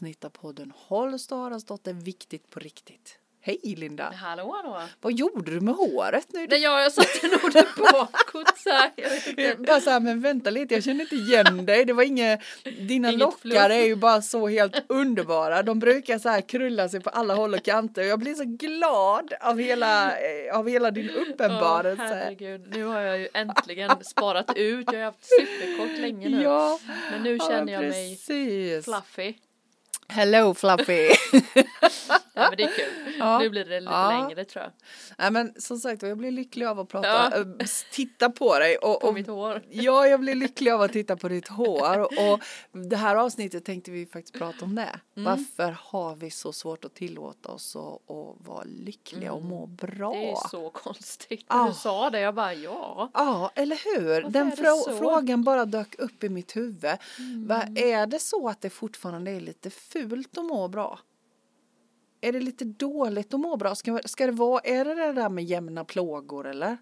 avsnitt av podden Håll Starasdotter viktigt på riktigt. Hej Linda! Hallå hallå! Vad gjorde du med håret nu? Nej, jag, jag satte nog det bakåt så här. Bara så här, men vänta lite, jag känner inte igen dig. Det var inget, dina Inget lockar fluff. är ju bara så helt underbara. De brukar så här krulla sig på alla håll och kanter. Jag blir så glad av hela, eh, av hela din uppenbarelse. herregud, nu har jag ju äntligen sparat ut. Jag har haft superkort länge nu. Ja, Men nu ja, känner jag mig fluffy. Hello Fluffy! Ja, men det är kul. Ja. Nu blir det lite Ja. längre tror jag. Nej men som sagt jag blir lycklig av att prata, Ja. äh, titta på dig och, På och mitt hår. Ja, jag blir lycklig av att titta på ditt hår och det här avsnittet tänkte vi faktiskt prata om det. Mm. Varför har vi så svårt att tillåta oss att, att vara lyckliga och må bra? Mm. Det är så konstigt. Ah. Du sa det, jag bara ja. Ja, eller hur? Varför Den frå-? Mm. frågan bara dök upp i mitt huvud. Va, är det så att det fortfarande är lite fult att må bra? Är det lite dåligt att må bra? Ska, ska det vara, är det det där med jämna plågor eller?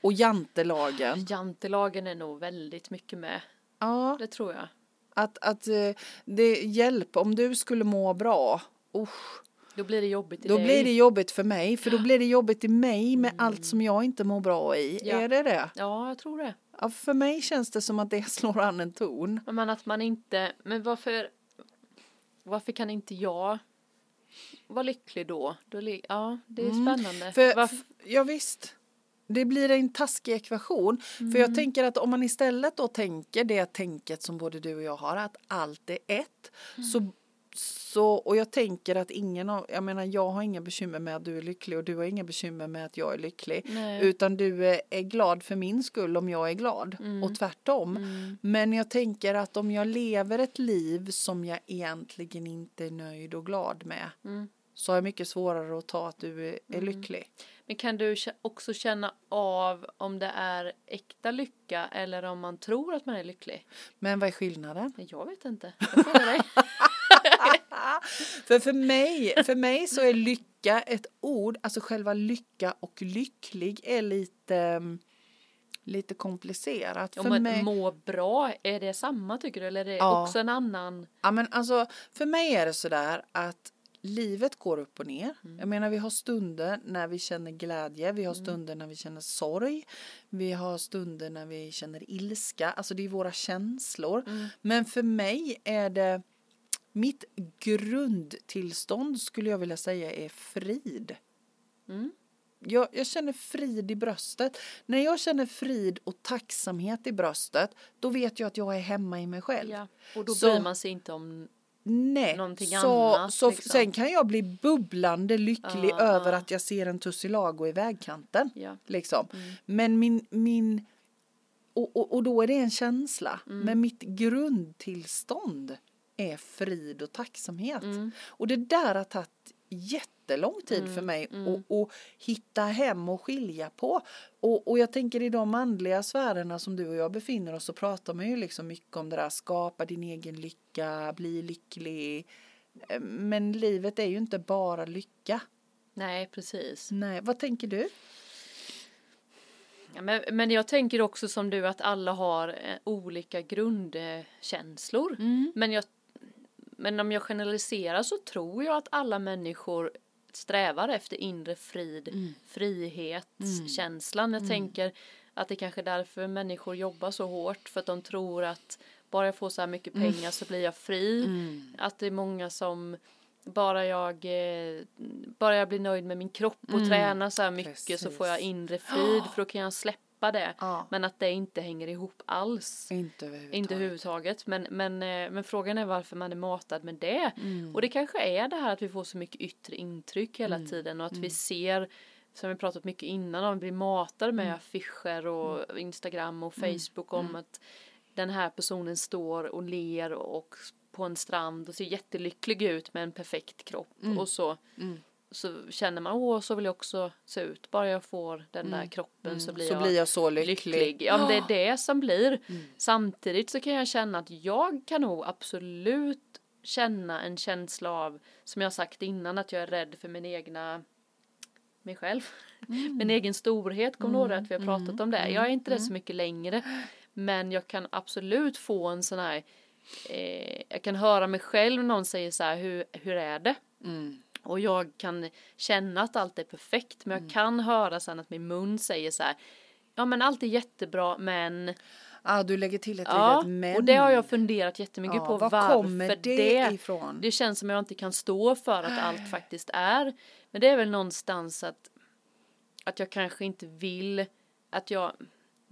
Och jantelagen? Jantelagen är nog väldigt mycket med. Ja. Det tror jag. Att, att eh, det hjälper om du skulle må bra. Usch, Då blir det jobbigt i då dig. blir det jobbigt för mig. För då blir det jobbigt i mig med allt som jag inte mår bra i. Ja. Är det det? Ja, jag tror det. Ja, för mig känns det som att det slår an en ton. Men att man inte, men varför, varför kan inte jag vara lycklig då? då ja, det är spännande. Mm. För, Varför, ja visst. Det blir en taskig ekvation. För Mm. jag tänker att om man istället då tänker det tänket som både du och jag har, att allt är ett. Mm. Så, så, och jag tänker att ingen av, jag menar jag har inga bekymmer med att du är lycklig och du har inga bekymmer med att jag är lycklig. Nej. Utan du är, är glad för min skull om jag är glad Mm. och tvärtom. Men jag tänker att om jag lever ett liv som jag egentligen inte är nöjd och glad med. Mm. Så har jag mycket svårare att ta att du är, är lycklig. men kan du också känna av om det är äkta lycka eller om man tror att man är lycklig? Men vad är skillnaden? Jag vet inte. Jag frågar dig. För för mig, för mig så är lycka ett ord, alltså själva lycka och lycklig är lite, mm, lite komplicerat. Om För man mig, mår bra, är det samma tycker du? Eller är det Ja. också en annan? ja, men alltså, för mig är det sådär att livet går upp och ner. Mm. Jag menar vi har stunder när vi känner glädje, vi har stunder när vi känner sorg, vi har stunder när vi känner ilska, alltså det är våra känslor. Mm. Men för mig är det mitt grundtillstånd skulle jag vilja säga är frid. Mm. Jag, jag känner frid i bröstet. När jag känner frid och tacksamhet i bröstet, då vet jag att jag är hemma i mig själv. Ja. Och då Så- bryr man sig inte om Nej, Någonting så, annat, så liksom. sen kan jag bli bubblande lycklig Ja, över ja. att jag ser en tussilago i vägkanten. Ja. Liksom. Mm. Men min, min och, och, och då är det en känsla. Mm. Men mitt grundtillstånd är frid och tacksamhet. Mm. Och det där har tagit jättelång tid för mig att, att hitta hem och skilja på. Och, och jag tänker i de andliga sfärerna som du och jag befinner oss så pratar man ju liksom mycket om det där skapa din egen lycka, bli lycklig. Eh, Men livet är ju inte bara lycka. Nej, precis. Nej, vad tänker du? Ja, men, men jag tänker också som du att alla har eh, olika grundkänslor. Mm. Men, jag, men om jag generaliserar så tror jag att alla människor strävar efter inre frid, Mm. frihetskänslan. Jag tänker att det kanske är därför människor jobbar så hårt för att de tror att bara jag får så här mycket Mm. pengar så blir jag fri. Att det är många som bara jag, eh, bara jag blir nöjd med min kropp och tränar så här mycket så Mm. Precis. får jag inre frid för då kan jag släppa det. Ja. Men att det inte hänger ihop alls. Inte överhuvudtaget. Inte överhuvudtaget. Men, men, eh, men frågan är varför man är matad med det. Mm. Och det kanske är det här att vi får så mycket yttre intryck hela Mm. tiden och att vi ser som vi pratat mycket innan om vi blir matade med affischer och Instagram och Facebook om att den här personen står och ler och på en strand och ser jättelycklig ut med en perfekt kropp och så Mm. Så känner man åh så vill jag också se ut bara jag får den där kroppen så blir så jag blir jag så lycklig. lycklig. Ja, men det är det som blir. Samtidigt så kan jag känna att jag kan nog absolut känna en känsla av, som jag sagt innan, att jag är rädd för min egna mig själv. Min egen storhet, kommer du ihåg att vi har pratat om det? Jag är inte det så mycket längre. Men jag kan absolut få en sån här eh, jag kan höra mig själv någon säger så här, hur, hur är det? Mm. Och jag kan känna att allt är perfekt, men jag Mm. kan höra sen att min mun säger så här, ja men allt är jättebra, men Ah, du lägger till ett ja, litet men. och det har jag funderat jättemycket Ja, på, var varför kommer det, det ifrån? det känns som jag inte kan stå för att allt faktiskt är. Men det är väl någonstans att, att jag kanske inte vill att jag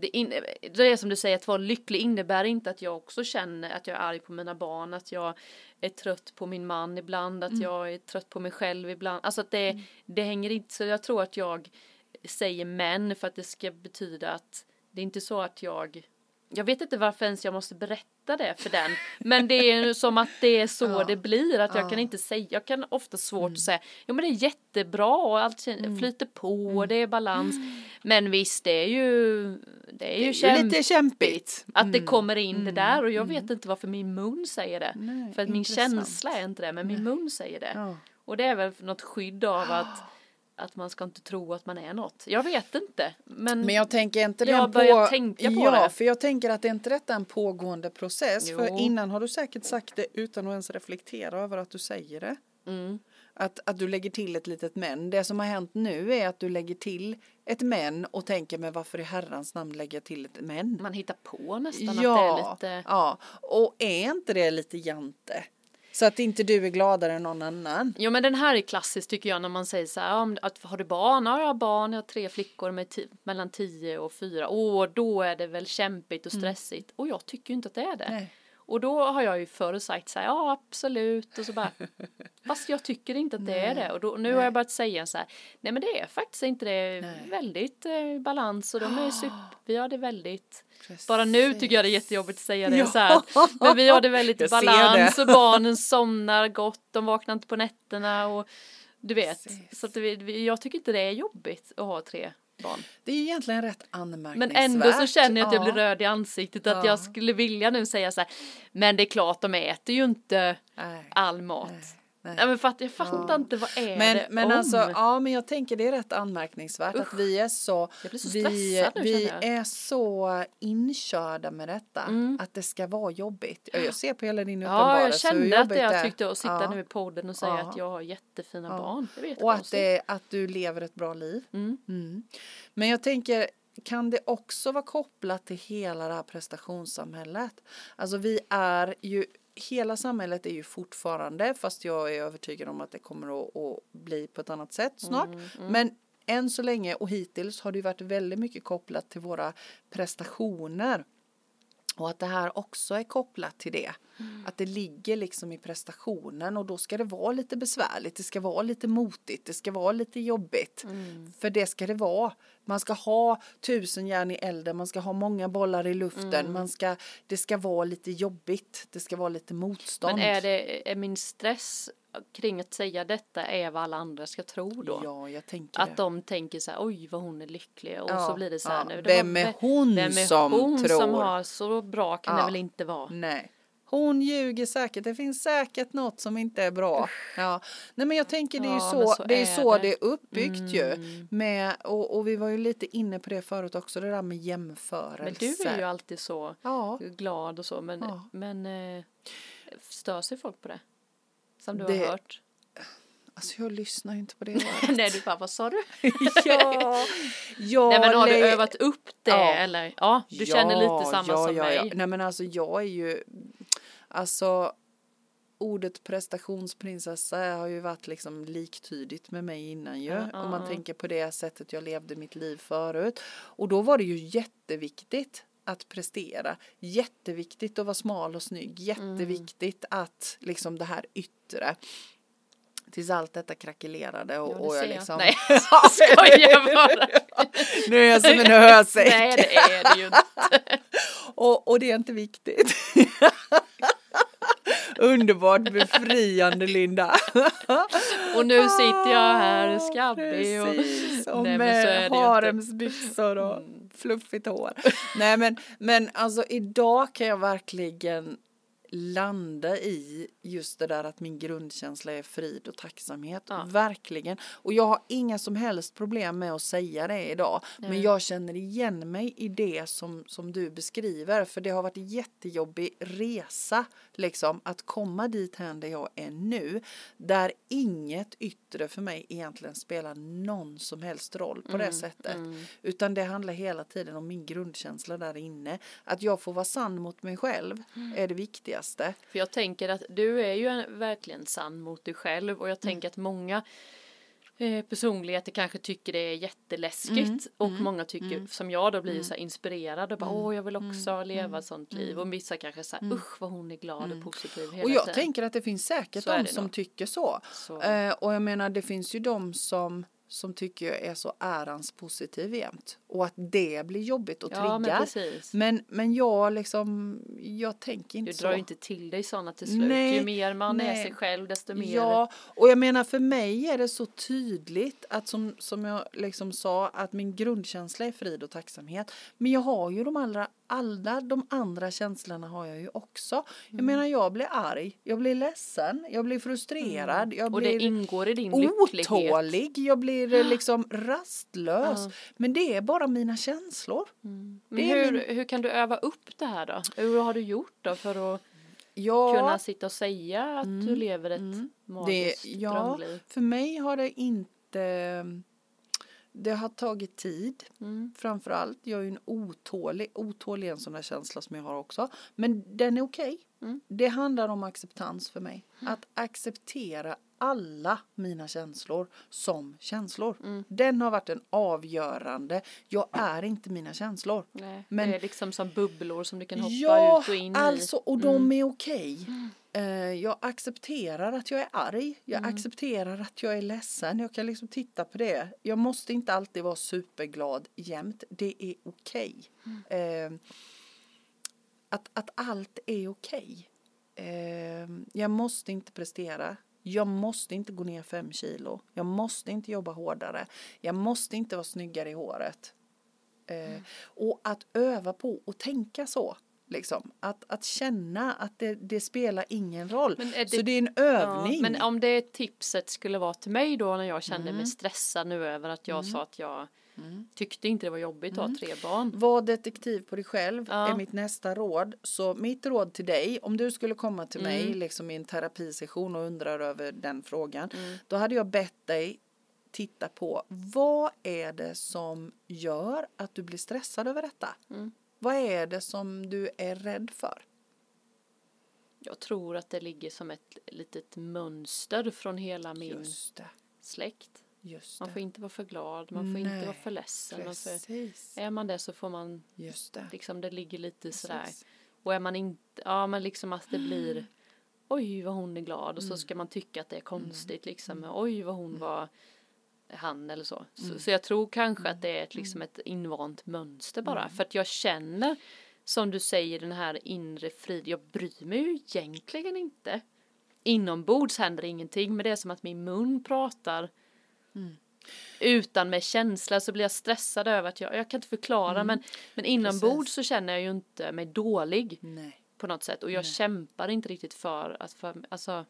det, in, det är som du säger, att vara lycklig innebär inte att jag också känner att jag är arg på mina barn, att jag är trött på min man ibland, att jag är trött på mig själv ibland. Alltså att det, det hänger inte, så jag tror att jag säger men för att det ska betyda att det är inte så att jag jag vet inte varför ens jag måste berätta det för den. Men det är som att det är så Ja. det blir. Att jag Ja. Mm. kan inte säga, jag kan ofta svårt att säga, ja men det är jättebra och allt kän- flyter på och det är balans. Men visst, det är ju, det är ju, Mm. Det är ju lite kämpigt. Att det Mm. kommer in det där och jag vet inte varför min mun säger det. Nej, för att min intressant. känsla är inte det, men min mun säger det. Ja. Och det är väl något skydd av att, att man ska inte tro att man är något. Jag vet inte. Men, Men jag tänker inte det Jag börjar tänka på ja, det. för jag tänker att det är inte detta en pågående process. Jo. För innan har du säkert sagt det utan att ens reflektera över att du säger det. mm, Att, att du lägger till ett litet men. Det som har hänt nu är att du lägger till ett men och tänker men varför i herrans namn lägger jag till ett men? man hittar på nästan Ja, att det är lite ja, och är inte det lite jante? Så att inte du är gladare än någon annan. Jo men den här är klassisk tycker jag när man säger så här, att har du barn? Ja jag har barn, jag har tre flickor med mellan 10 och 4. Åh då är det väl kämpigt och stressigt. Och jag tycker ju inte att det är det. Mm. Nej. Och då har jag ju förr sagt så här, ja absolut och så bara, fast jag tycker inte att det är det. Och då, nu har Nej. jag börjat säga så här, nej men det är faktiskt inte det, Nej. väldigt eh, balans och de är super, vi har det väldigt Precis. bara nu tycker jag det är jättejobbigt att säga det Ja. så här. Men vi har det väldigt Jag balans det. och barnen somnar gott, de vaknar inte på nätterna och du vet. Precis. Så att vi, jag tycker inte det är jobbigt att ha tre barn. Det är egentligen rätt Men anmärkningsvärt. ändå så känner jag att jag blir röd i ansiktet att Ja. jag skulle vilja nu säga så här. Men det är klart de äter ju inte Nej, all mat. nej, Nej, nej. men fatt, jag fattar Ja. inte vad är Men, det men om? alltså, ja men jag tänker det är rätt anmärkningsvärt att vi är så, Jag så vi, nu, vi jag. är så inkörda med detta, Mm. att det ska vara jobbigt. Ja, Jag ser på hela din Ja, uppenbarelse jag hur kände att jobbigt jag tyckte att sitta Ja. nu i podden och säga Ja. att jag har jättefina Ja. barn. Det Och att, det, att du lever ett bra liv. Mm. Mm. Men jag tänker, kan det också vara kopplat till hela det här prestationssamhället? Alltså vi är ju, hela samhället är ju fortfarande, fast jag är övertygad om att det kommer att, att bli på ett annat sätt snart. Mm, Men än så länge och hittills har det ju varit väldigt mycket kopplat till våra prestationer. Och att det här också är kopplat till det. Att det ligger liksom i prestationen och då ska det vara lite besvärligt, det ska vara lite motigt, det ska vara lite jobbigt. Mm. För det ska det vara. Man ska ha tusen järn i elden, man ska ha många bollar i luften, Mm. man ska, det ska vara lite jobbigt, det ska vara lite motstånd. Men är det, är min stress kring att säga detta är vad alla andra ska tro då? Ja, jag tänker Att det. de tänker så här, oj vad hon är lycklig och Ja, så blir det så här ja. nu. det Vem är hon vem är som hon tror? som har så bra kan det Ja. väl inte vara? Nej. Hon ljuger säkert, det finns säkert något som inte är bra. Ja. Nej men jag tänker det är ju Ja, så, så det är så det. det är uppbyggt ju. Mm. Med, och, och vi var ju lite inne på det förut också, det där med jämförelser. Men du är ju alltid så Ja, glad och så men, Ja. men eh, stör sig folk på det? Som du Det- har hört? alltså jag lyssnar ju inte på det. Nej du bara, vad sa du? ja, jag Nej men har du övat upp det Ja. eller? Ja, du känner lite samma ja, som ja, mig. Ja. Nej men alltså jag är ju, alltså ordet prestationsprinsessa har ju varit liksom liktydigt med mig innan ju. Ja, ja, Om man tänker på det sättet jag levde mitt liv förut. Och då var det ju jätteviktigt att prestera. Jätteviktigt att vara smal och snygg. Jätteviktigt att liksom det här yttre. Tills allt detta krackelerade och, Ja, och jag ser jag. liksom. Nej, skojar bara. nu är jag som en hösäck. Nej det är det ju inte. Och, och det är inte viktigt. Underbart befriande Linda. Och nu sitter jag här skabbig och... Precis, och Nej, med haremsbyxor och fluffigt hår. Nej men, men alltså idag kan jag verkligen landa i just det där att min grundkänsla är frid och tacksamhet. Ja. Verkligen. Och jag har inga som helst problem med att säga det idag. Men Nej. jag känner igen mig i det som, som du beskriver. För det har varit en jättejobbig resa liksom att komma dit här där jag är nu. Där inget yttre för mig egentligen spelar någon som helst roll på det sättet. Utan det handlar hela tiden om min grundkänsla där inne. Att jag får vara sann mot mig själv är det viktigaste. För jag tänker att du är ju en, verkligen sann mot dig själv och jag tänker att många eh, personligheter kanske tycker det är jätteläskigt och många tycker som jag då blir så här inspirerad och bara åh jag vill också leva ett sånt liv. och vissa kanske så här usch vad hon är glad och positiv hela Och jag tiden. tänker att det finns säkert Så de som tycker så. Så. Eh, och jag menar det finns ju de som som tycker jag är så ärans positiv jämt. Och att det blir jobbigt och Ja, men triggar. Men, men jag liksom, jag tänker inte Du så. drar ju inte till dig sådana till slut. Nej, ju mer man är nej. sig själv desto mer. Ja, och jag menar för mig är det så tydligt att som, som jag liksom sa att min grundkänsla är frid och tacksamhet. Men jag har ju de allra, alla de andra känslorna har jag ju också. Jag Mm. menar jag blir arg, jag blir ledsen, jag blir frustrerad, jag Mm. och blir det ingår i din lycklighet. otålig, jag blir liksom rastlös. Ja. Men det är bara mina känslor. Men Det är hur, min- hur kan du öva upp det här då? Hur har du gjort då för att Ja, Mm. kunna sitta och säga att du lever ett magiskt det, ja, drömliv? för mig har det inte det har tagit tid Mm. framför allt. Jag är ju en otålig, otålig är en sån där känsla som jag har också. Men den är okej. Mm. Det handlar om acceptans för mig. Att acceptera alla mina känslor som känslor. Mm. Den har varit en avgörande. Jag är inte mina känslor. Nej, Men- det är liksom som bubblor som du kan hoppa Ja, ut och in alltså i. och de är okej. Eh, jag accepterar att jag är arg. Jag Mm. accepterar att jag är ledsen. Jag kan liksom titta på det. Jag måste inte alltid vara superglad jämt. Det är okej. Mm. Eh, att, att allt är okej. Eh, jag måste inte prestera. Jag måste inte gå ner fem kilo. Jag måste inte jobba hårdare. Jag måste inte vara snyggare i håret. Eh, och att öva på och tänka så. Liksom. Att, att känna att det, det spelar ingen roll. Det- så det är en övning. Ja, men om det tipset skulle vara till mig då när jag kände Mm. mig stressad nu över att jag sa att jag tyckte inte det var jobbigt att ha tre barn. Var detektiv på dig själv Ja. är mitt nästa råd. Så mitt råd till dig, om du skulle komma till mig Mm. liksom i en terapisession och undrar över den frågan. Mm. Då hade jag bett dig titta på vad är det som gör att du blir stressad över detta? Mm. Vad är det som du är rädd för? Jag tror att det ligger som ett litet mönster från hela min släkt. Just Man det. får inte vara för glad, man får inte Nej, vara för ledsen. Och för, Precis. är man det så får man, Just det. liksom det ligger lite sådär. Precis. Och är man inte, ja men liksom att det blir oj vad hon är glad och så ska man tycka att det är konstigt liksom. Oj vad hon var han eller så. Så, så jag tror kanske att det är ett, liksom ett invant mönster bara. För att jag känner som du säger den här inre frid. Jag bryr mig ju egentligen inte. Inombords händer ingenting men det är som att min mun pratar utan med känsla så blir jag stressad över att jag, jag kan inte förklara men, men inombords så känner jag ju inte mig dålig Nej. på något sätt. Och jag kämpar inte riktigt för att för, alltså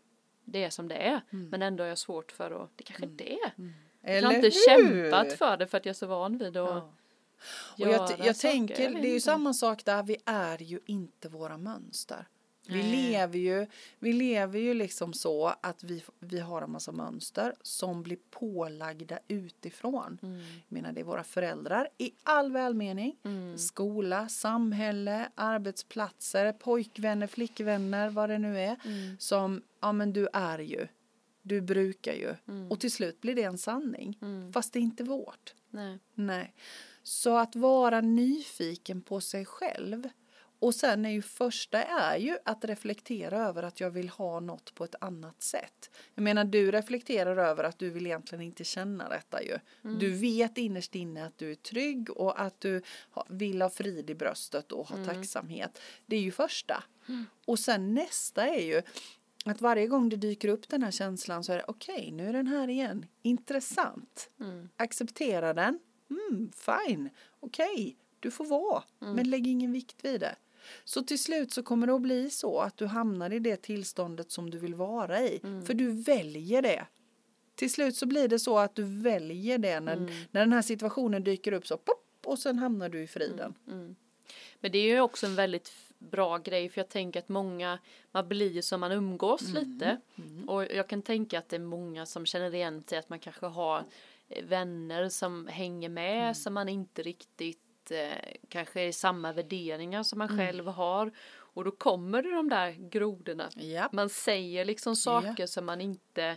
det är som det är. Men ändå är jag svårt för att det kanske inte är. Jag Eller har inte hur? kämpat för det för att jag är så van vid att Ja. Och jag, jag tänker, Jag det är ju samma sak där, vi är ju inte våra mönster. Vi Nej. lever, ju, vi lever ju liksom så att vi, vi har en massa mönster som blir pålagda utifrån. Mm. Jag menar det är våra föräldrar i all välmening. Mm. Skola, samhälle, arbetsplatser, pojkvänner, flickvänner, vad det nu är. Mm. Som, ja men du är ju, du brukar ju. Mm. Och till slut blir det en sanning. Fast det är inte vårt. Nej. Nej. Så att vara nyfiken på sig själv. Och sen är ju första är ju att reflektera över att jag vill ha något på ett annat sätt. Jag menar du reflekterar över att du vill egentligen inte känna detta ju. Du vet innerst inne att du är trygg och att du vill ha frid i bröstet och ha tacksamhet. Det är ju första. Och sen nästa är ju att varje gång det dyker upp den här känslan så är det okej, nu är den här igen. Intressant. Mm. Acceptera den. Mm, fine. Okej, du får vara. Men lägg ingen vikt vid det. Så till slut så kommer det att bli så att du hamnar i det tillståndet som du vill vara i. För du väljer det. Till slut så blir det så att du väljer det när, när den här situationen dyker upp så pop, och sen hamnar du i friden. Men det är ju också en väldigt bra grej för jag tänker att många, man blir som man umgås lite. Och jag kan tänka att det är många som känner igen sig att man kanske har eh, vänner som hänger med som man inte riktigt eh, kanske är samma värderingar som man själv har. Och då kommer det de där grodorna. Ja. Man säger liksom saker som man inte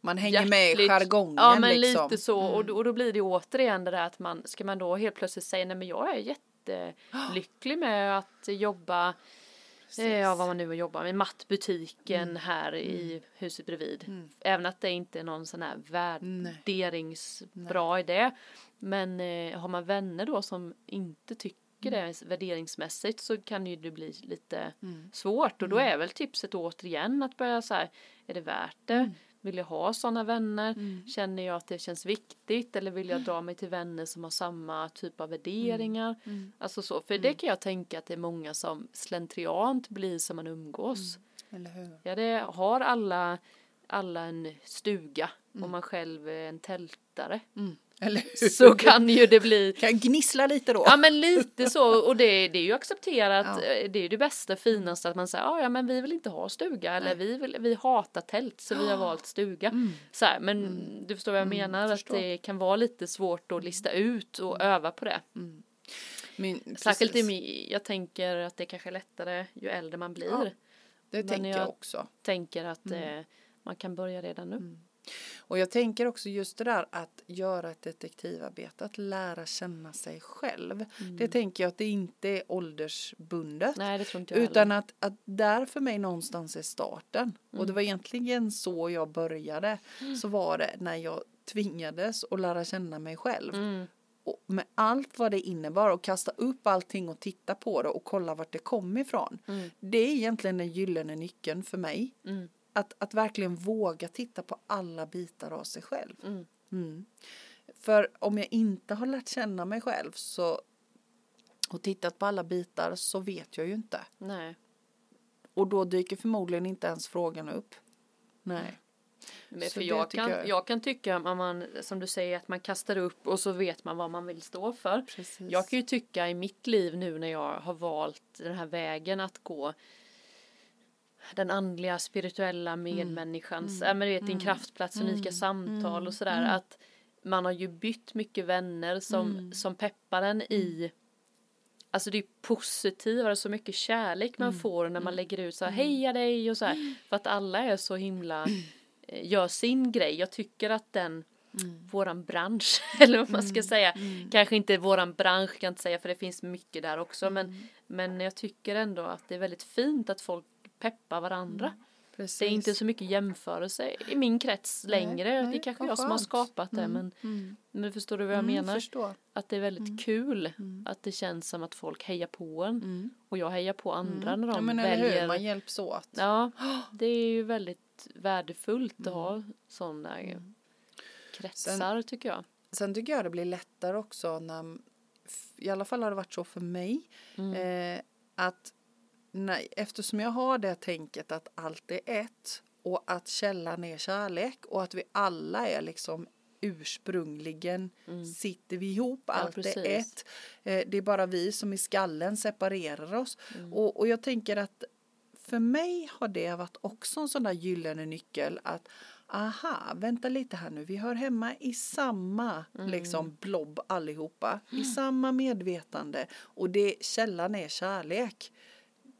Man hänger med i hjärtligt- jargongen Ja men liksom. lite så och, då, och då blir det återigen det där att man ska man då helt plötsligt säga nej men jag är jättelycklig med att jobba eh, Ja vad man nu jobbar med mattbutiken Mm. här i huset bredvid. Även att det inte är någon sån här värderingsbra idé. Men eh, har man vänner då som inte tycker Mm. det värderingsmässigt så kan ju det bli lite svårt och då Mm. är väl tipset återigen att börja så här, är det värt det? Mm. Vill jag ha sådana vänner? Känner jag att det känns viktigt eller vill jag dra mig till vänner som har samma typ av värderingar? Mm. Alltså så, för det kan jag tänka att det är många som slentriant blir som man umgås. Ja, det har alla, alla en stuga Mm. och man själv är en tältare. Eller hur? Så kan ju det bli Kan gnissla lite då. Ja men lite så och det, det är ju accepterat, Ja. eh, det är ju det bästa finaste att man säger "Ah, ja men vi vill inte ha stuga eller vi, vill, vi hatar tält så vi har valt stuga. Så här, men du förstår vad jag menar Mm. att det kan vara lite svårt att lista ut och öva på det. Min, Särskilt i jag tänker att det kanske är lättare ju äldre man blir. Ja, Det Men tänker jag också. Tänker att Mm. eh, man kan börja redan nu. Och jag tänker också just det där att göra ett detektivarbete, att lära känna sig själv. Det tänker jag att det inte är åldersbundet. Nej Utan att, att där för mig någonstans är starten. Och det var egentligen så jag började. Så var det när jag tvingades att lära känna mig själv. Mm. Och med allt vad det innebar och kasta upp allting och titta på det och kolla vart det kom ifrån. Det är egentligen den gyllene nyckeln för mig. Att, att verkligen våga titta på alla bitar av sig själv. Mm. Mm. För om jag inte har lärt känna mig själv så och tittat på alla bitar så vet jag ju inte. Nej. Och då dyker förmodligen inte ens frågan upp. Nej. Men för jag kan, jag- jag... kan tycka att man, som du säger, att man kastar upp och så vet man vad man vill stå för. Precis. Jag kan ju tycka i mitt liv nu när jag har valt den här vägen att gå den andliga, spirituella medmänniskans, ja men du vet din kraftplats, unika samtal och sådär att man har ju bytt mycket vänner som, som peppar en i Alltså det är positivare, så mycket kärlek man får när man lägger ut så här heja dig och så här. För att alla är så himla, eh, gör sin grej. Jag tycker att den, våran bransch, eller vad man ska säga, kanske inte våran bransch kan jag inte säga för det finns mycket där också. Men, men jag tycker ändå att det är väldigt fint att folk peppar varandra. Precis. Det är inte så mycket jämförelse i min krets längre. nej, det är kanske jag som har skapat det men, Mm. men förstår du vad jag Mm, menar? förstår. Att det är väldigt kul att det känns som att folk hejar på en. Mm. Och jag hejar på andra när de Ja men väljer. hur, man hjälps åt. Ja, det är ju väldigt värdefullt Mm. att ha sådana kretsar tycker jag. Sen tycker jag det blir lättare också när, i alla fall har det varit så för mig, Mm. eh, att nej, eftersom jag har det tänket att allt är ett och att källan är kärlek och att vi alla är liksom ursprungligen sitter vi ihop, allt är precis. ett. Eh, det är bara vi som i skallen separerar oss. Mm. Och, och jag tänker att för mig har det varit också en sån där gyllene nyckel att aha, vänta lite här nu, vi hör hemma i samma Mm. liksom blob allihopa, i samma medvetande och det källan är kärlek.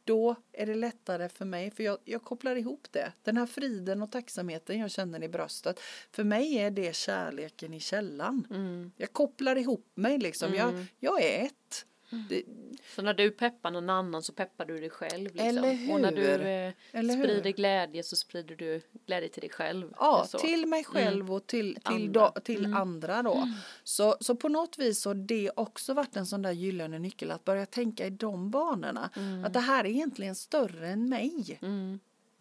Då är det lättare för mig, för jag, jag kopplar ihop det. Den här friden och tacksamheten jag känner i bröstet. För mig är det kärleken i källan. Mm. Jag kopplar ihop mig liksom. Jag, jag är ett. Det, Så när du peppar någon annan så peppar du dig själv. Liksom. Eller Och när du hur? eh, Eller hur? sprider glädje så sprider du glädje till dig själv. Ja, till mig själv och till, till, Andra. då, till andra då. Så, så på något vis har det också varit en sån där gyllene nyckel att börja tänka i de banorna. Att det här är egentligen större än mig.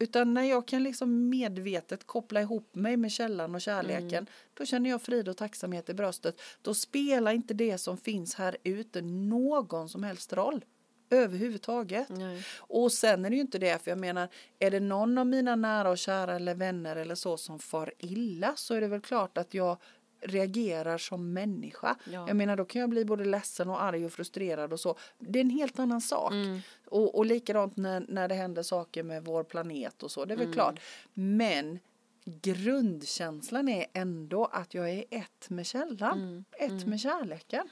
Mm. Utan när jag kan liksom medvetet koppla ihop mig med källan och kärleken, då känner jag frid och tacksamhet i bröstet. Då spelar inte det som finns här ute någon som helst roll. överhuvudtaget. Nej. Och sen är det ju inte det, för jag menar, är det någon av mina nära och kära eller vänner eller så som far illa så är det väl klart att jag reagerar som människa. Ja. Jag menar då kan jag bli både ledsen och arg och frustrerad och så. Det är en helt annan sak. Och, och likadant när, när det händer saker med vår planet och så, det är väl klart. Men grundkänslan är ändå att jag är ett med källan, ett med kärleken.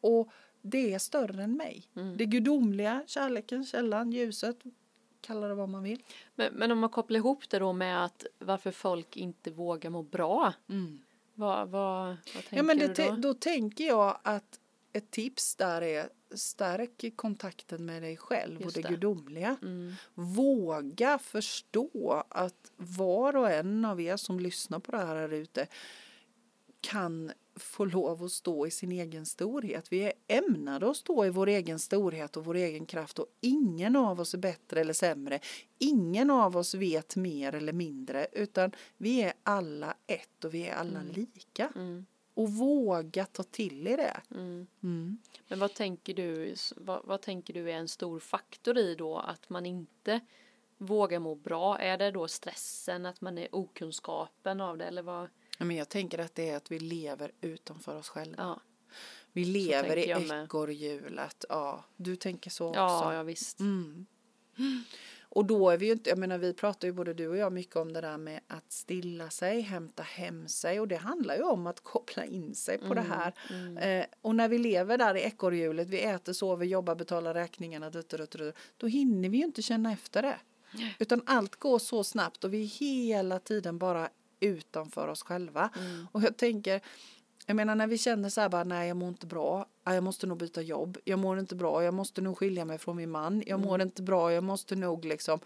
Och det är större än mig. Det gudomliga, kärleken, källan, ljuset, kalla det vad man vill. Men, men om man kopplar ihop det då med att varför folk inte vågar må bra. Vad, vad, vad tänker Ja men du då? då tänker jag att ett tips där är stärk kontakten med dig själv Just och det, det. gudomliga. Mm. Våga förstå att var och en av er som lyssnar på det här här ute kan få lov att stå i sin egen storhet. Vi är ämnade att stå i vår egen storhet och vår egen kraft och ingen av oss är bättre eller sämre. Ingen av oss vet mer eller mindre utan vi är alla ett och vi är alla lika. Mm. Och våga ta till i det. Mm. Mm. Men vad tänker du, vad, vad tänker du är en stor faktor i då att man inte vågar må bra? Är det då stressen, att man är okunskapen av det eller vad? Ja, Men jag tänker att det är att vi lever utanför oss själva. Ja, Vi lever i ekorrhjulet. Ja, du tänker så också. ja, ja visst. Mm. Och då är vi ju inte, jag menar vi pratar ju både du och jag mycket om det där med att stilla sig, hämta hem sig och det handlar ju om att koppla in sig på det här. Eh, och när vi lever där i ekorrhjulet, vi äter, sover, jobbar, betalar räkningarna, dut, dut, dut, då hinner vi ju inte känna efter det. Utan allt går så snabbt och vi är hela tiden bara utanför oss själva. Och jag tänker, jag menar när vi känner så här bara, nej jag mår inte bra, Ja, jag måste nog byta jobb, jag mår inte bra, jag måste nog skilja mig från min man, jag mår inte bra, jag måste nog liksom.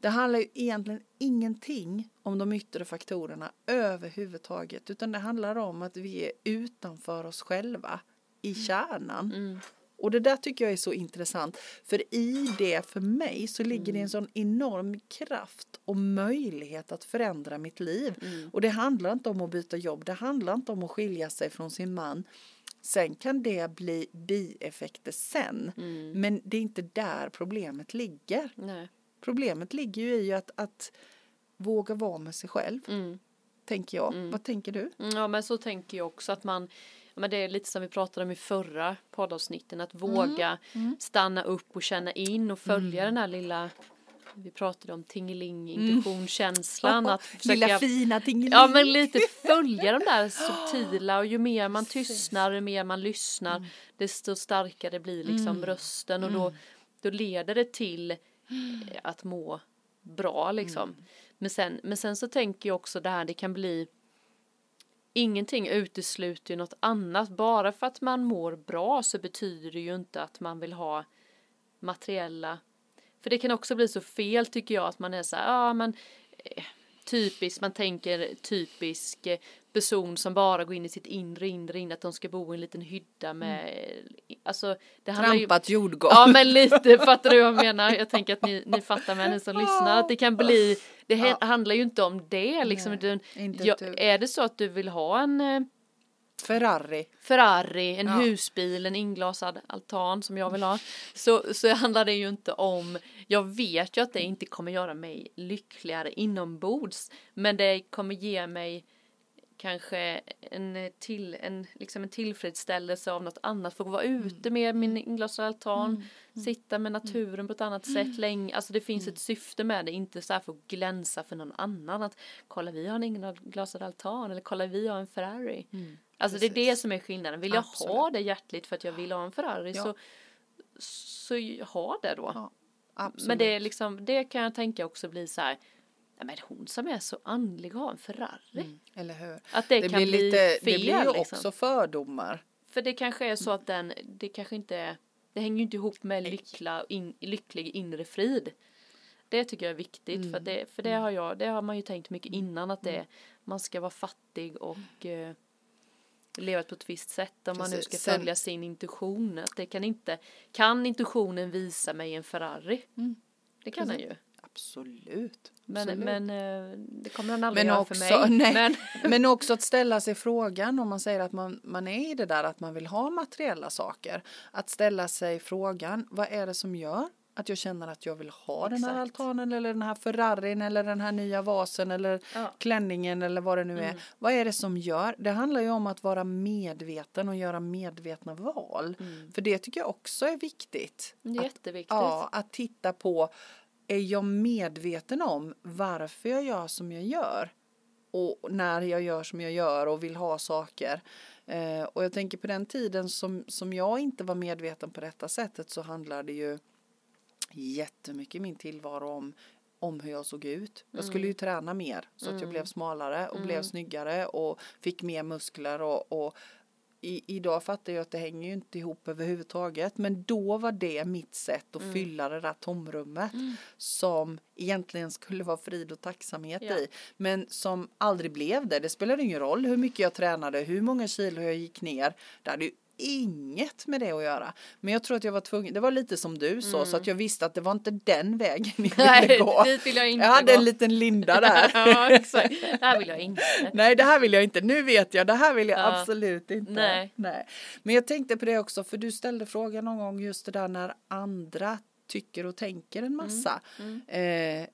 Det handlar ju egentligen ingenting om de yttre faktorerna överhuvudtaget, utan det handlar om att vi är utanför oss själva i kärnan. Och det där tycker jag är så intressant. För i det för mig så ligger det en sån enorm kraft och möjlighet att förändra mitt liv. Och det handlar inte om att byta jobb, det handlar inte om att skilja sig från sin man. Sen kan det bli bieffekter sen. Men det är inte där problemet ligger. Nej. Problemet ligger ju i att, att våga vara med sig själv, Mm. tänker jag. Vad tänker du? Mm, Ja men så tänker jag också att man men det är lite som vi pratade om i förra poddavsnitten att våga stanna upp och känna in och följa den här lilla vi pratade om tingeling, intuitionskänslan att försöka fina tingeling. Ja men lite följa de där subtila och ju mer man tystnar, ju mer man lyssnar desto starkare blir liksom rösten och då, då leder det till att må bra liksom. Men, sen, men sen så tänker jag också det här det kan bli Ingenting utesluter ju något annat. Bara för att man mår bra så betyder det ju inte att man vill ha materiella för det kan också bli så fel tycker jag att man är så här, ja men eh, typiskt, man tänker typisk eh, person som bara går in i sitt inre, inre, inre, att de ska bo i en liten hydda med, alltså det handlar ju Trampat jordgolv. Ja men lite, fattar du vad jag menar? Jag tänker att ni, ni fattar med ni som lyssnar, att det kan bli, det he- handlar ju inte om det liksom, Nej, ja, ett dugg. är det så att du vill ha en eh, Ferrari. Ferrari, en Ja. husbil, en inglasad altan som jag vill ha. Så, så handlar det ju inte om, jag vet ju att det inte kommer göra mig lyckligare inombords. Men det kommer ge mig kanske en, till, en, liksom en tillfredsställelse av något annat. Få vara ute med min inglasade altan, sitta med naturen på ett annat sätt länge. Alltså det finns ett syfte med det, inte så här för att glänsa för någon annan. Att kolla vi har en inglasad altan eller kolla vi har en Ferrari. Alltså det är det Precis. som är skillnaden. Vill jag ha det hjärtligt för att jag vill ha en Ferrari Ja. så, så ha det då. Ja, men det är liksom, det kan jag tänka också bli så här. Nej men hon som är så andlig har en Ferrari. Mm, Eller hur? Att det, Det kan blir, bli lite, fel det blir ju liksom. också fördomar. För det kanske är så att den, det kanske inte, det hänger ju inte ihop med lyckla, in, lycklig inre frid. Det tycker jag är viktigt för, att det, för det har jag, det har man ju tänkt mycket innan att det, man ska vara fattig och eh, leva på ett visst sätt om man nu Precis. ska följa sin intuition. Att det kan inte, kan intuitionen visa mig en Ferrari? Det kan den ju. Absolut. Men, men eh, det kommer han aldrig men göra också, för mig. Men, men också att ställa sig frågan om man säger att man, man är i det där att man vill ha materiella saker. Att ställa sig frågan, vad är det som gör att jag känner att jag vill ha den här Exakt. altanen eller den här Ferrarin eller den här nya vasen eller Ja. klänningen eller vad det nu är. Mm. Vad är det som gör? Det handlar ju om att vara medveten och göra medvetna val. Mm. För det tycker jag också är viktigt. det är Att jätteviktigt. Ja, att titta på, är jag medveten om varför jag gör som jag gör? Och när jag gör som jag gör och vill ha saker. Eh, och jag tänker på den tiden som, som jag inte var medveten på detta sättet så handlar det ju jättemycket i min tillvaro om om hur jag såg ut. Jag skulle ju träna mer så att jag blev smalare och blev snyggare och fick mer muskler och, och i, idag fattar jag att det hänger ju inte ihop överhuvudtaget men då var det mitt sätt att fylla det där tomrummet som egentligen skulle vara frid och tacksamhet Ja. i men som aldrig blev det. Det spelade ingen roll hur mycket jag tränade, hur många kilo jag gick ner. Det hade ju inget med det att göra. Men jag tror att jag var tvungen, det var lite som du sa så att jag visste att det var inte den vägen jag ville Nej, gå. dit vill jag inte Jag hade gå. en liten linda där. ja, exakt. Det här vill jag inte. Nej, det här vill jag inte. Nu vet jag, det här vill jag Ja. absolut inte. Nej. Men jag tänkte på det också, för du ställde frågan någon gång just det där när andra tycker och tänker en massa. Mm. Eh,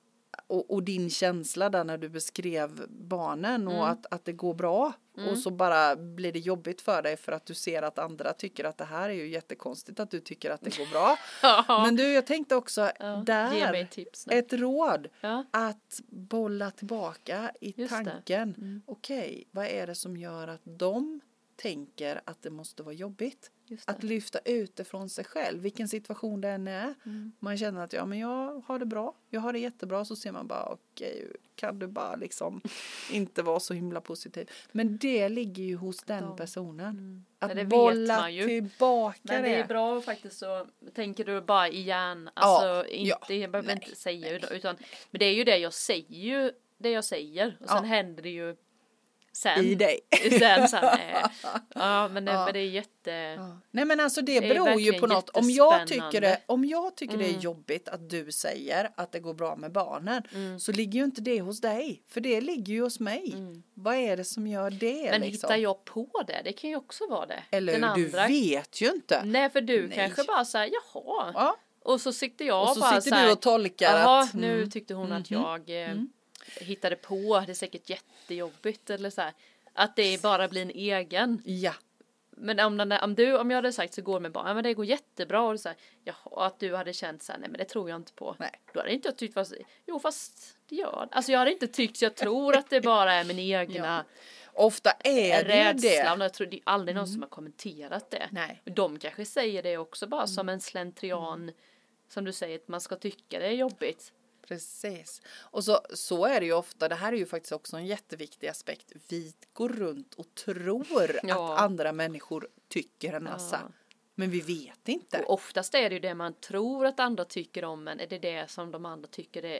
och, och din känsla där när du beskrev barnen Mm. och att, att det går bra. Och så bara blir det jobbigt för dig för att du ser att andra tycker att det här är ju jättekonstigt att du tycker att det går bra. Ja. Men du, jag tänkte också Ja, där, ett råd. Ja. Att bolla tillbaka i Just tanken. Mm. Okej, vad är det som gör att de tänker att det måste vara jobbigt? Att lyfta ut det från sig själv, vilken situation det än är. Mm. Man känner att ja, men jag har det bra, jag har det jättebra, så ser man bara okej, kan du bara liksom inte vara så himla positiv. Men det ligger ju hos den Ja. personen. Mm. Att det bolla tillbaka Men det. är bra faktiskt så tänker du bara i hjärnan. Alltså Ja, inte, ja, jag behöver nej, inte säga utan, utan men det är ju det jag säger ju det jag säger och sen Ja. händer det ju sen. I dig. Sen, sen eh, ja men det, Ja. men det är jätte Ja. Nej men alltså det, Det beror ju på något. Om jag tycker det, om jag tycker det är Mm. jobbigt att du säger att det går bra med barnen Mm. så ligger ju inte det hos dig. För det ligger ju hos mig. Mm. Vad är det som gör det Men liksom? hittar jag på det? Det kan ju också vara det. Eller Den? Du andra. vet ju inte. Nej för du Nej. kanske bara säger jaha. Ja. Och så sitter jag Och så bara sitter så här, du och tolkar att nu mm, tyckte hon att mhm, jag eh, mm. Hittade på, det är säkert jättejobbigt eller så här. Att det bara blir en egen. ja. Men om, den, om, du, om jag hade sagt så går med barn, ja men det går jättebra och så här, jaha, att du hade känt så här, nej men det tror jag inte på. Nej. Då hade inte jag tyckt fast, jo fast det gör det. Alltså jag hade inte tyckt, jag tror att det bara är min egna Ofta är det ju rädsla. det. Jag tror det är aldrig någon som har kommenterat det. Nej. De kanske säger det också bara som en slentrian. Som du säger, att man ska tycka det är jobbigt. Precis. Och så, så är det ju ofta, det här är ju faktiskt också en jätteviktig aspekt. Vi går runt och tror Ja. att andra människor tycker en massa. Ja. Men vi vet inte. Och oftast är det ju det man tror att andra tycker om en. Är det det som de andra tycker är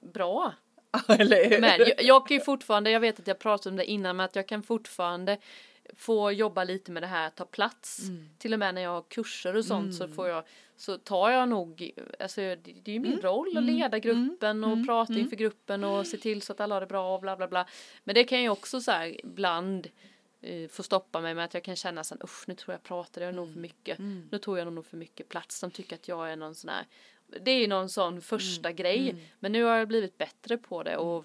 bra? Eller? Men jag, jag kan ju fortfarande, jag vet att jag pratade om det innan, men att jag kan fortfarande få jobba lite med det här, ta plats. Mm. Till och med när jag har kurser och sånt så får jag, så tar jag nog, alltså det, det är ju min Mm. roll att leda gruppen och prata inför gruppen och se till så att alla har det bra och bla bla bla. Men det kan ju också så här ibland eh, få stoppa mig med att jag kan känna här, usch nu tror jag pratade jag nog för mycket. Mm. Nu tog jag nog för mycket plats. De tycker att jag är någon sån här, det är ju någon sån första Mm. grej. Men nu har jag blivit bättre på det och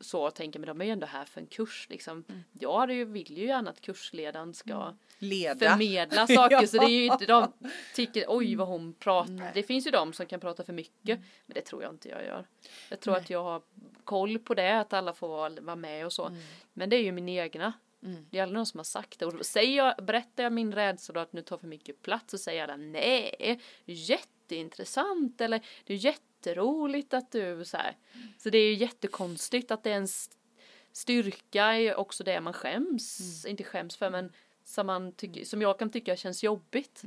så tänker men de är ju ändå här för en kurs liksom. Mm. Jag ju, vill ju gärna att kursledaren ska Leda. förmedla saker Ja. så det är ju inte de tycker oj vad hon pratar. Nej. Det finns ju de som kan prata för mycket men det tror jag inte jag gör. Jag tror att jag har koll på det att alla får vara- med och så. Men det är ju min egna. Mm. Det är aldrig någon som har sagt det. Och säger jag, berättar jag min rädsla då att nu tar för mycket plats så säger det, nej, jätteintressant eller det är jätteroligt att du så här. Så det är ju jättekonstigt att det är en styrka är också det man skäms, inte skäms för men som, man tycker, som jag kan tycka känns jobbigt.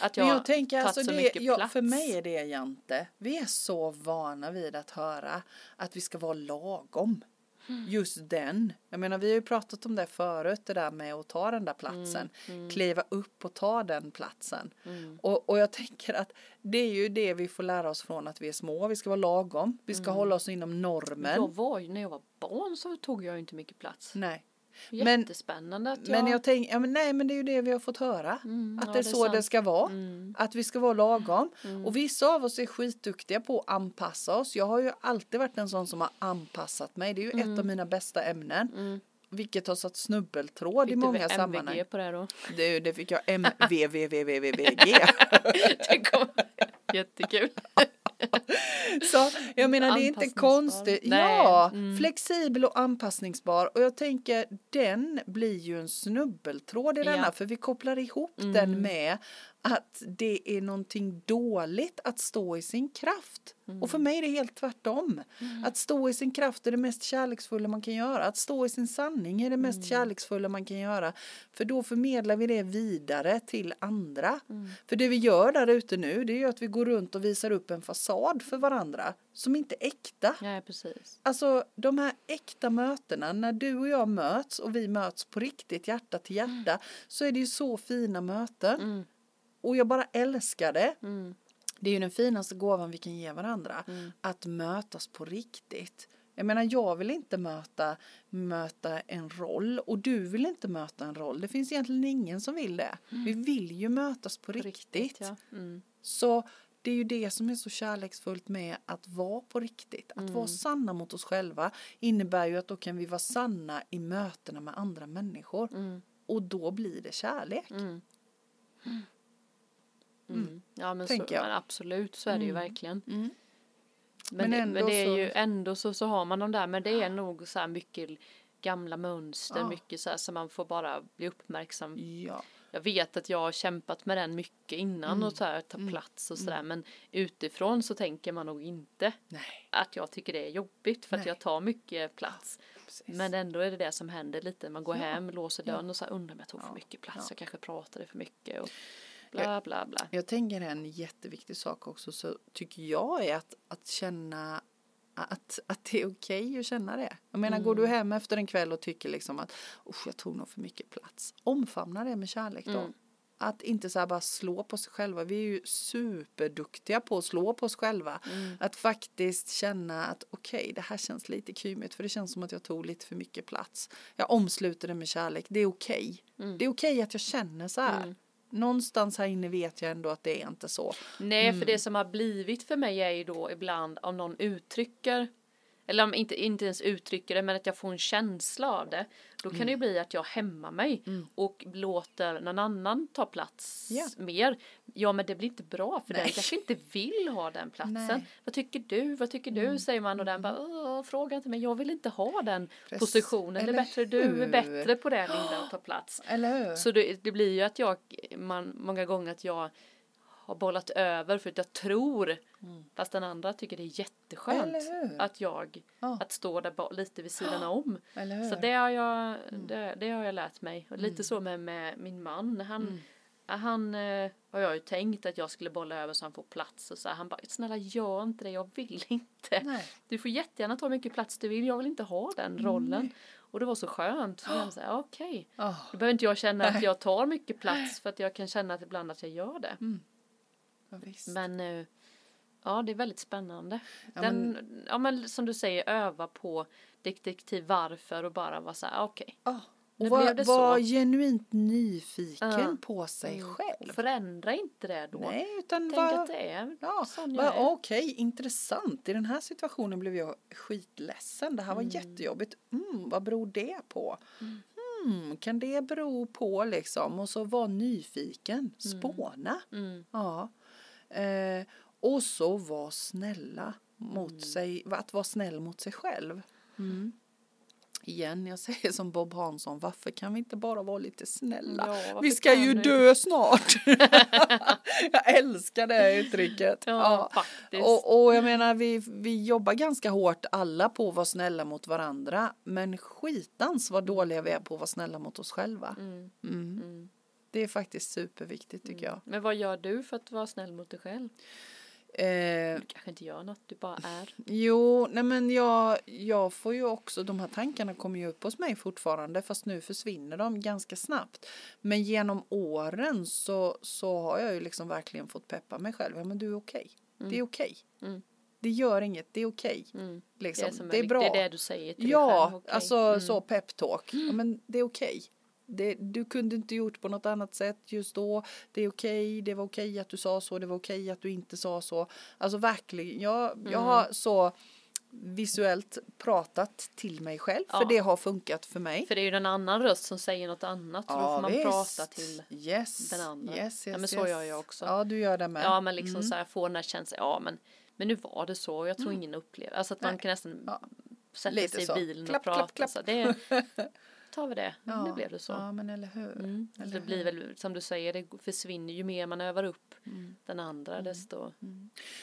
Att jag, Men jag tänker alltså så det, mycket ja, plats. för mig är det Jante, vi är så vana vid att höra att vi ska vara lagom. Just den. Jag menar vi har ju pratat om det förut, det där med att ta den där platsen. Kliva upp och ta den platsen. Och, och jag tänker att det är ju det vi får lära oss från att vi är små. Vi ska vara lagom. Vi ska hålla oss inom normen. Jag var ju, när jag var barn så tog jag inte mycket plats. Nej. Men- Jättespännande att jag... Men jag tänker, ja, men nej men det är ju det vi har fått höra. att Mm, ja, det är det så det sant. ska vara. Mm. Att vi ska vara lagom. Och vissa av oss är skitduktiga på att anpassa oss. Jag har ju alltid varit en sån som har anpassat mig. Det är ju ett av mina bästa ämnen. Mm. Vilket har satt snubbeltråd i Fick du många MVG sammanhang. på det då? Det, det fick jag MVVVVVG. det. Jättekul. Så jag menar det är inte konstigt. Nej. Ja, Mm. flexibel och anpassningsbar. Och jag tänker den blir ju en snubbeltråd i denna. Ja. För vi kopplar ihop Mm. den med att det är någonting dåligt att stå i sin kraft. Mm. Och för mig är det helt tvärtom. Att stå i sin kraft är det mest kärleksfulla man kan göra. Att stå i sin sanning är det mest Mm. kärleksfulla man kan göra. För då förmedlar vi det vidare till andra. Mm. För det vi gör där ute nu det är ju att vi går runt och visar upp en fasad för varandra som inte är äkta. Ja, precis. Alltså de här äkta mötena när du och jag möts och vi möts på riktigt hjärta till hjärta så är det ju så fina möten. Mm. Och jag bara älskar det. Mm. Det är ju den finaste gåvan vi kan ge varandra. Mm. Att mötas på riktigt. Jag menar jag vill inte möta, möta en roll och du vill inte möta en roll. Det finns egentligen ingen som vill det. Vi vill ju mötas på, På riktigt. ja. Mm. Så det är ju det som är så kärleksfullt med att vara på riktigt. Att Mm. vara sanna mot oss själva innebär ju att då kan vi vara sanna i mötena med andra människor. Mm. Och då blir det kärlek. Mm. Mm. Ja men, så, men absolut så är det ju Mm. verkligen. Mm. Men, Men det, men är ju ändå så, så har man de där men det är nog så här mycket gamla mönster, Ja. mycket så här så man får bara bli uppmärksam. Ja. Jag vet att jag har kämpat med den mycket innan Mm. och så här, ta plats och sådär men utifrån så tänker man nog inte Nej. att jag tycker det är jobbigt för att Nej. jag tar mycket plats. Precis. Men ändå är det det som händer lite. Man går Ja. hem, låser Ja. dörren och så här, undrar om jag tog för Ja. mycket plats. Ja. Jag kanske pratade för mycket och bla bla bla. Jag tänker en jätteviktig sak också så tycker jag är att, att känna att, att det är okej att känna det. Jag menar går du Mm. hem efter en kväll och tycker liksom att jag tog nog för mycket plats. Omfamna det med kärlek då. Mm. Att inte så här bara slå på sig själva. Vi är ju superduktiga på att slå på oss själva. Mm. Att faktiskt känna att okej det här känns lite kymigt för det känns som att jag tog lite för mycket plats. Jag omsluter det med kärlek. Det är okej. Mm. Det är okej att jag känner så här. Mm. Någonstans här inne vet jag ändå att det är inte så. Nej, Mm. för det som har blivit för mig är ju då ibland om någon uttrycker eller om inte, inte ens uttrycker det men att jag får en känsla av det. Då kan det ju bli att jag hämmar mig Mm. och låter någon annan ta plats Ja. mer. Ja men det blir inte bra för den Nej. kanske inte vill ha den platsen. Nej. Mm. Vad tycker du? Vad tycker du? säger man och den bara Åh, fråga inte mig. Jag vill inte ha den Precis. positionen. Det är Eller bättre du hur? är bättre på det Linda att ta plats. Eller hur? Så det, det blir ju att jag, man, många gånger att jag har bollat över för att jag tror, fast den andra tycker det är jätteskönt Mm. Att jag, Ja. att stå där lite vid sidan om. Eller hur? Så det har jag, Mm. det, det har jag lärt mig. Och lite så med, med min man, han, Mm. han eh, har jag ju tänkt att jag skulle bolla över så han får plats och så här. Han bara, snälla gör inte det, jag vill inte. Nej. Du får jättegärna ta mycket plats du vill, jag vill inte ha den rollen. Och det var så skönt. Så jag säga, okej. Oh. Då behöver inte jag känna att jag tar mycket plats för att jag kan känna att ibland att jag gör det. Ja. Men eh, ja, det är väldigt spännande. Ja, Den, ja men som du säger, öva på detektiv varför och bara vara så här, ah, okej. Ja. Nu Och var, var genuint nyfiken Ja. på sig Mm. själv. Förändra inte det då. Nej, utan Tänk var, att det är ja, sån jag var är. okej, intressant. I den här situationen blev jag skitledsen. Det här var jättejobbigt. Mm, vad beror det på? Mm, kan det bero på liksom? Och så var nyfiken, spåna. Mm. Ja. Eh, och så var snälla mot Mm. sig, att vara snäll mot sig själv. Mm. Igen, jag säger som Bob Hansson, varför kan vi inte bara vara lite snälla? Ja, vi ska ju vi dö snart. jag älskar det uttrycket. Ja, faktiskt. Och, och jag menar, vi, vi jobbar ganska hårt alla på att vara snälla mot varandra, men skitans vad dåliga vi är på att vara snälla mot oss själva. Mm. Mm. Mm. Det är faktiskt superviktigt tycker jag. Men vad gör du för att vara snäll mot dig själv? Eh, Du kanske inte gör något, du bara är. jo, nej men jag, jag får ju också, de här tankarna kommer ju upp hos mig fortfarande fast nu försvinner de ganska snabbt. Men genom åren så, så har jag ju liksom verkligen fått peppa mig själv. Ja men du är okej. Det är okej. Mm. Det gör inget, det är okej. Mm. Liksom. som Det är vikt- bra. Det är det du säger till dig Ja, själv. okej. alltså Mm. så peptalk. Ja, men det är okej. Det, du kunde inte gjort på något annat sätt just då. Det är okej, det var okej att du sa så, det var okej att du inte sa så. Alltså verkligen, jag, Mm. jag har så visuellt pratat till mig själv för Ja. det har funkat för mig. För det är ju en annan röst som säger något annat. Så då får man visst. prata till yes. den andra. Yes, yes, Ja, men så gör jag också. Ja, du gör det med. Ja men liksom så här få den här känslan, ja men, men nu var det så och jag tror ingen upplever, alltså att man Mm. Nej. kan nästan Ja. sätta Lite sig i så. bilen Klapp, och prata. klapp, klapp. Så det tar vi det, ja. nu blev det så. Ja, men eller hur. Mm. Eller Det blir väl som du säger, det försvinner ju mer man övar upp den andra Mm. desto.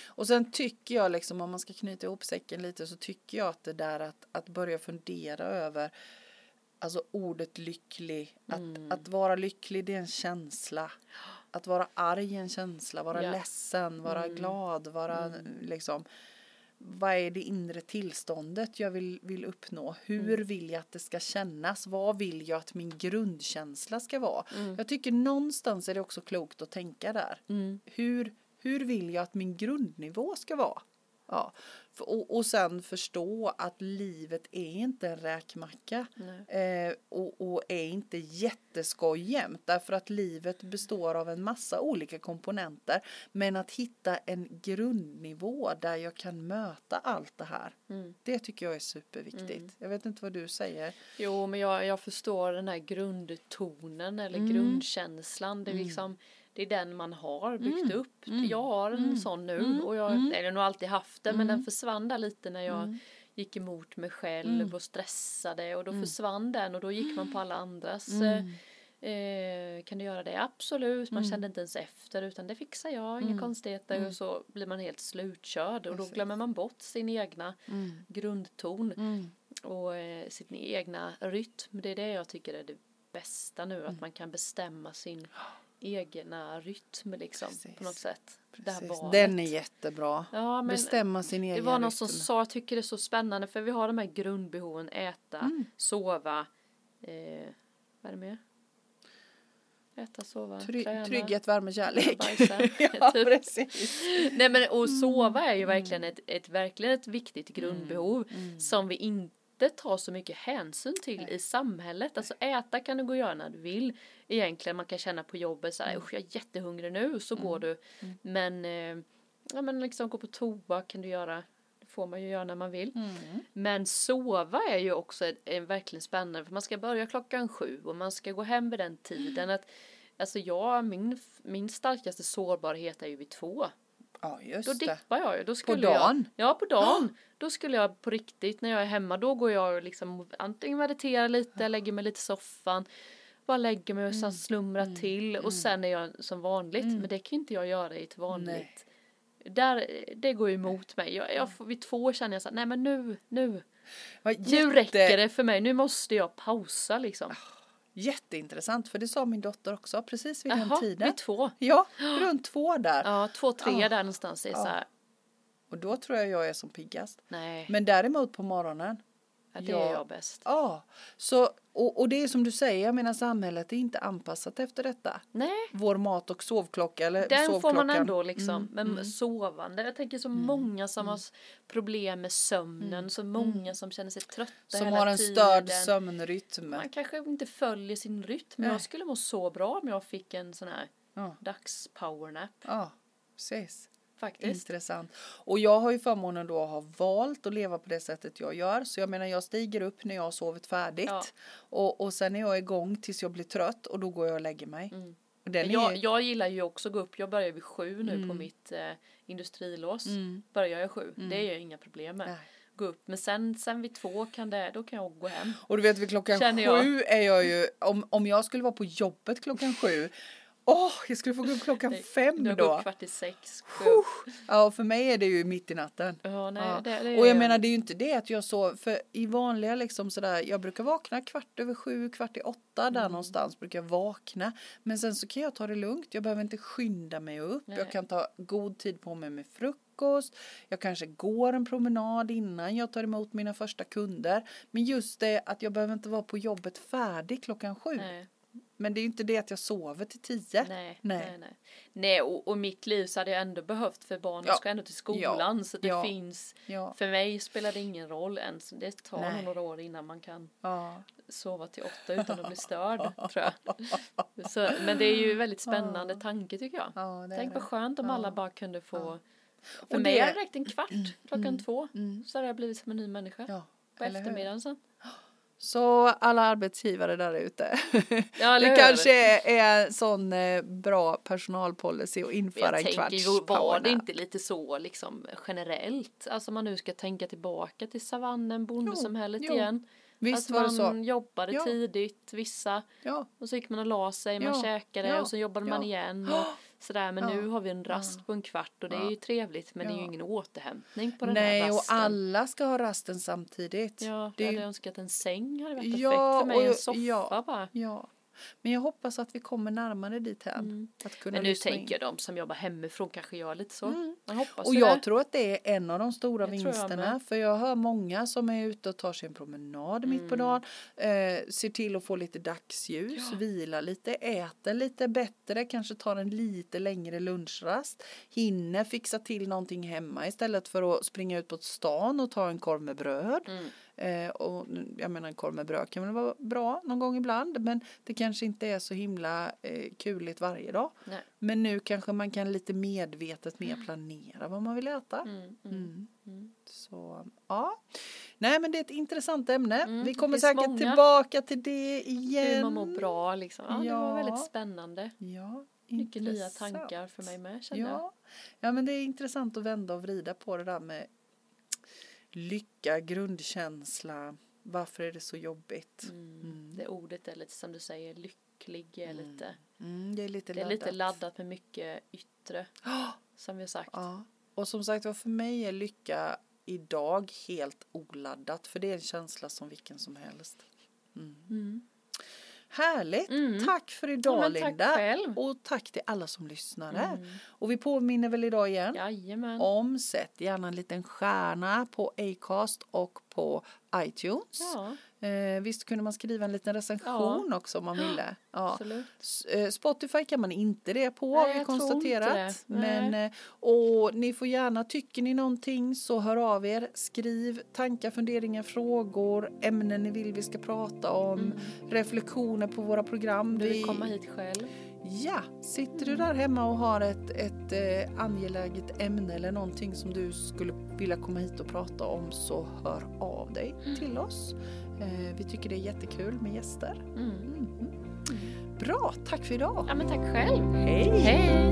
Och sen tycker jag liksom om man ska knyta ihop säcken lite så tycker jag att det där att, att börja fundera över alltså ordet lycklig. Att, Mm. att vara lycklig det är en känsla. Att vara arg är en känsla, vara Ja. ledsen, vara Mm. glad, vara liksom vad är det inre tillståndet jag vill, vill uppnå? Hur Mm. vill jag att det ska kännas? Vad vill jag att min grundkänsla ska vara? Mm. Jag tycker någonstans är det också klokt att tänka där Mm. hur, hur vill jag att min grundnivå ska vara? Ja. Och, och sen förstå att livet är inte en räkmacka eh, och, och är inte jätteskoj jämt därför att livet består av en massa olika komponenter men att hitta en grundnivå där jag kan möta allt det här Mm. det tycker jag är superviktigt. Jag vet inte vad du säger. Jo men jag, jag förstår den här grundtonen eller Mm. grundkänslan. Det är liksom det är den man har byggt Mm. upp. Jag har en sån nu och jag Mm. eller har nog alltid haft den men den försvann där lite när jag gick emot mig själv Mm. och stressade och då försvann den och då gick man på alla andras Mm. eh, kan du göra det? Absolut, man kände inte ens efter utan det fixar jag, inga konstigheter och så blir man helt slutkörd och då glömmer man bort sin egna grundton Mm. och eh, sin egna rytm. Det är det jag tycker är det bästa nu, att man kan bestämma sin egna rytm liksom på något Precis. sätt. Det här Precis. Den är jättebra. Ja, Bestämma sin det egen var någon som rytm. sa, jag tycker det är så spännande för vi har de här grundbehoven, äta, Mm. sova, eh, vad är det mer? Äta, sova, Try- träna. trygghet, värme, kärlek. bajsa, ja, typ. precis. Nej men och Mm. sova är ju verkligen ett, ett, verkligen ett viktigt grundbehov Mm. som vi inte tar så mycket hänsyn till i samhället. Alltså äta kan du gå och göra när du vill. Egentligen man kan känna på jobbet så Mm. här, usch jag är jättehungrig nu, så går du. Men, eh, ja men liksom gå på toa kan du göra. Det får man ju göra när man vill. Mm. Men sova är ju också ett- en verkligen spännande för man ska börja klockan sju och man ska gå hem vid den tiden. Att, alltså jag, min, min starkaste sårbarhet är ju vid två. Ja, Då just det. dippar jag ju. Då skulle dagen? Jag, ja, på dagen. Då skulle jag på riktigt, när jag är hemma, då går jag och liksom antingen mediterar lite, lägger mig lite i soffan, bara lägger mig och Mm. sen slumrar till och sen är jag som vanligt. Men det kan inte jag göra i ett vanligt. Där, det går ju emot mig. Jag, jag, vid två känner jag så här, nej men nu, nu, Vad nu jätte- räcker det för mig. Nu måste jag pausa liksom. Jätteintressant för det sa min dotter också precis vid den Jaha, tiden. vid två. Ja, runt två där. Ja, två, tre Ja. där någonstans är så här, Och då tror jag jag är som piggast. nej, Men däremot på morgonen. Det ja. är jag bäst. Ja, så och, och det är som du säger, jag menar samhället är inte anpassat efter detta. Nej. Vår mat och sovklocka eller Den får man sovklockan. ändå liksom, Mm, men mm. sovande. Jag tänker så många som har s- problem med sömnen, så många som känner sig trötta Som hela har en tiden. störd sömnrytm. Man kanske inte följer sin rytm. Men jag skulle må så bra om jag fick en sån här Ja, dags powernap ja, precis. Faktiskt. Intressant. Och jag har ju förmånen då att ha valt att leva på det sättet jag gör. Så jag menar jag stiger upp när jag har sovit färdigt. Ja. Och, och sen är jag igång tills jag blir trött och då går jag och lägger mig. Mm. Den jag, är, jag gillar ju också att gå upp. Jag börjar vid sju nu på mitt eh, industrilås. Mm. Börjar jag sju, det är jag inga problem med. Nej. Gå upp. Men sen, sen vid två kan det, då kan jag gå hem. och du vet vid klockan sju är jag ju, om, om jag skulle vara på jobbet klockan sju Åh, jag skulle få gå upp klockan fem Du då. går kvart i sex, sju. Ja, för mig är det ju mitt i natten. Ja, nej, Ja. det, det Och jag menar det är ju inte det att jag så, för i vanliga liksom sådär, jag brukar vakna kvart över sju, kvart i åtta Mm. där någonstans brukar jag vakna. Men sen så kan jag ta det lugnt, jag behöver inte skynda mig upp, Nej. jag kan ta god tid på mig med frukost, jag kanske går en promenad innan jag tar emot mina första kunder. Men just det att jag behöver inte vara på jobbet färdig klockan sju. Nej, Men det är ju inte det att jag sover till tio. nej, Nej. nej. nej, nej. och, och mitt liv så hade jag ändå behövt för barnen Ja. ska ändå till skolan så det Ja. finns Ja, För mig spelar det ingen roll ens. Det tar Nej. några år innan man kan ja, sova till åtta utan att bli störd, tror jag. Så, men det är ju väldigt spännande tanke tycker jag. ja Tänk vad skönt om Ja. alla bara kunde få Ja. För Och mig det- har det räckt en kvart klockan två. Mm. Så hade jag blivit som en ny människa. Ja, på eftermiddagen sen. Så alla arbetsgivare där ute. Ja, det kanske är, en sån eh, bra personalpolicy att införa jag en kvarts tänker, var det inte lite så liksom generellt? Alltså man nu ska tänka tillbaka till savannen, bondesamhället jo. igen. Visst att man så. jobbade Ja. tidigt, vissa. Ja, Och så gick man och la sig, man Ja, käkade och så jobbade man igen. Och sådär. Men nu har vi en rast på en kvart och det är ju trevligt men det är ju ingen återhämtning på den Nej, här och rasten. alla ska ha rasten samtidigt. Ja, det jag hade ju- önskat en säng hade varit perfekt för mig. En och- soffa ja. bara. Ja, men jag hoppas att vi kommer närmare dit här. Mm. Att kunna Men nu in. tänker jag de som jobbar hemifrån kanske gör lite så. Mm. Och jag det. tror att det är en av de stora jag vinsterna. med. För jag hör många som är ute och tar sig en promenad mitt på Mm. dagen. Eh, ser till att få lite dagsljus, Ja. vila lite, äter lite bättre, kanske tar en lite längre lunchrast. Hinner fixa till någonting hemma istället för att springa ut på stan och ta en korv med bröd. Mm. Eh, och jag menar en korv med bröd kan väl vara bra någon gång ibland men det kanske inte är så himla eh, kuligt varje dag. Nej. Men nu kanske man kan lite medvetet mer planera vad man vill äta. Mm, mm, Mm. mm. Så ja. Nej men det är ett intressant ämne. Mm, Vi kommer säkert många. tillbaka till det igen. Hur man mår bra liksom. Ja, det var Ja. väldigt spännande. Ja, Mycket nya intressant. tankar för mig med kände jag. Ja. ja, men det är intressant att vända och vrida på det där med lycka, grundkänsla. Varför är det så jobbigt? Mm. Mm. Det ordet är lite som du säger lycklig är Mm. lite. Mm, det är lite Det är laddat. lite laddat med mycket yttre Ja, som vi har sagt. Ja, och som sagt var för mig är lycka idag helt oladdat för det är en känsla som vilken som helst. Mm. Härligt! Mm. Tack för idag Ja, Linda! själv. Och tack till alla som lyssnade. Mm. Och vi påminner väl idag igen Jajamän. om sätt gärna en liten stjärna på Acast och på iTunes. Ja, Eh, visst kunde man skriva en liten recension också om man ville. Ja. eh, Spotify kan man inte det på Nej, har vi konstaterat. Men, eh, och ni får gärna, tycker ni någonting så hör av er. Skriv tankar, funderingar, frågor, ämnen ni vill vi ska prata om, Mm. reflektioner på våra program. Du Vi- vill komma hit själv. Ja, sitter du där hemma och har ett, ett eh, angeläget ämne eller någonting som du skulle vilja komma hit och prata om så hör av dig Mm. till oss. Eh, vi tycker det är jättekul med gäster. Mm. Mhm. Bra, tack för idag! Ja men tack själv. Hej! Hej!